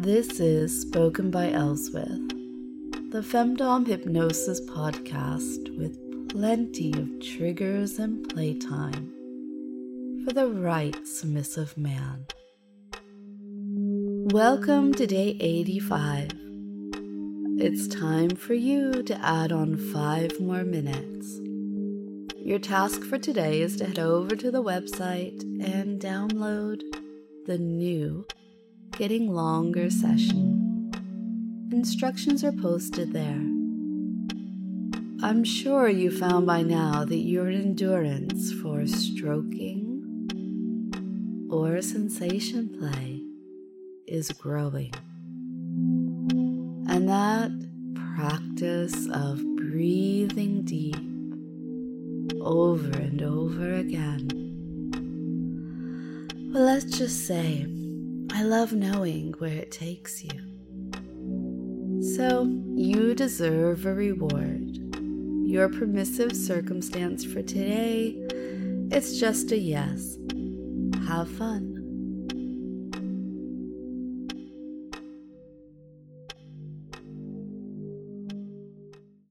This is Spoken by Elswyth, the Femdom Hypnosis podcast with plenty of triggers and playtime for the right submissive man. Welcome to day 85. It's time for you to add on five more minutes. Your task for today is to head over to the website and download the new Getting Longer session. Instructions are posted there. I'm sure you found by now that your endurance for stroking or sensation play is growing. And that practice of breathing deep over and over again. Well, let's just say, I love knowing where it takes you. So, you deserve a reward. Your permissive circumstance for today, it's just a yes. Have fun.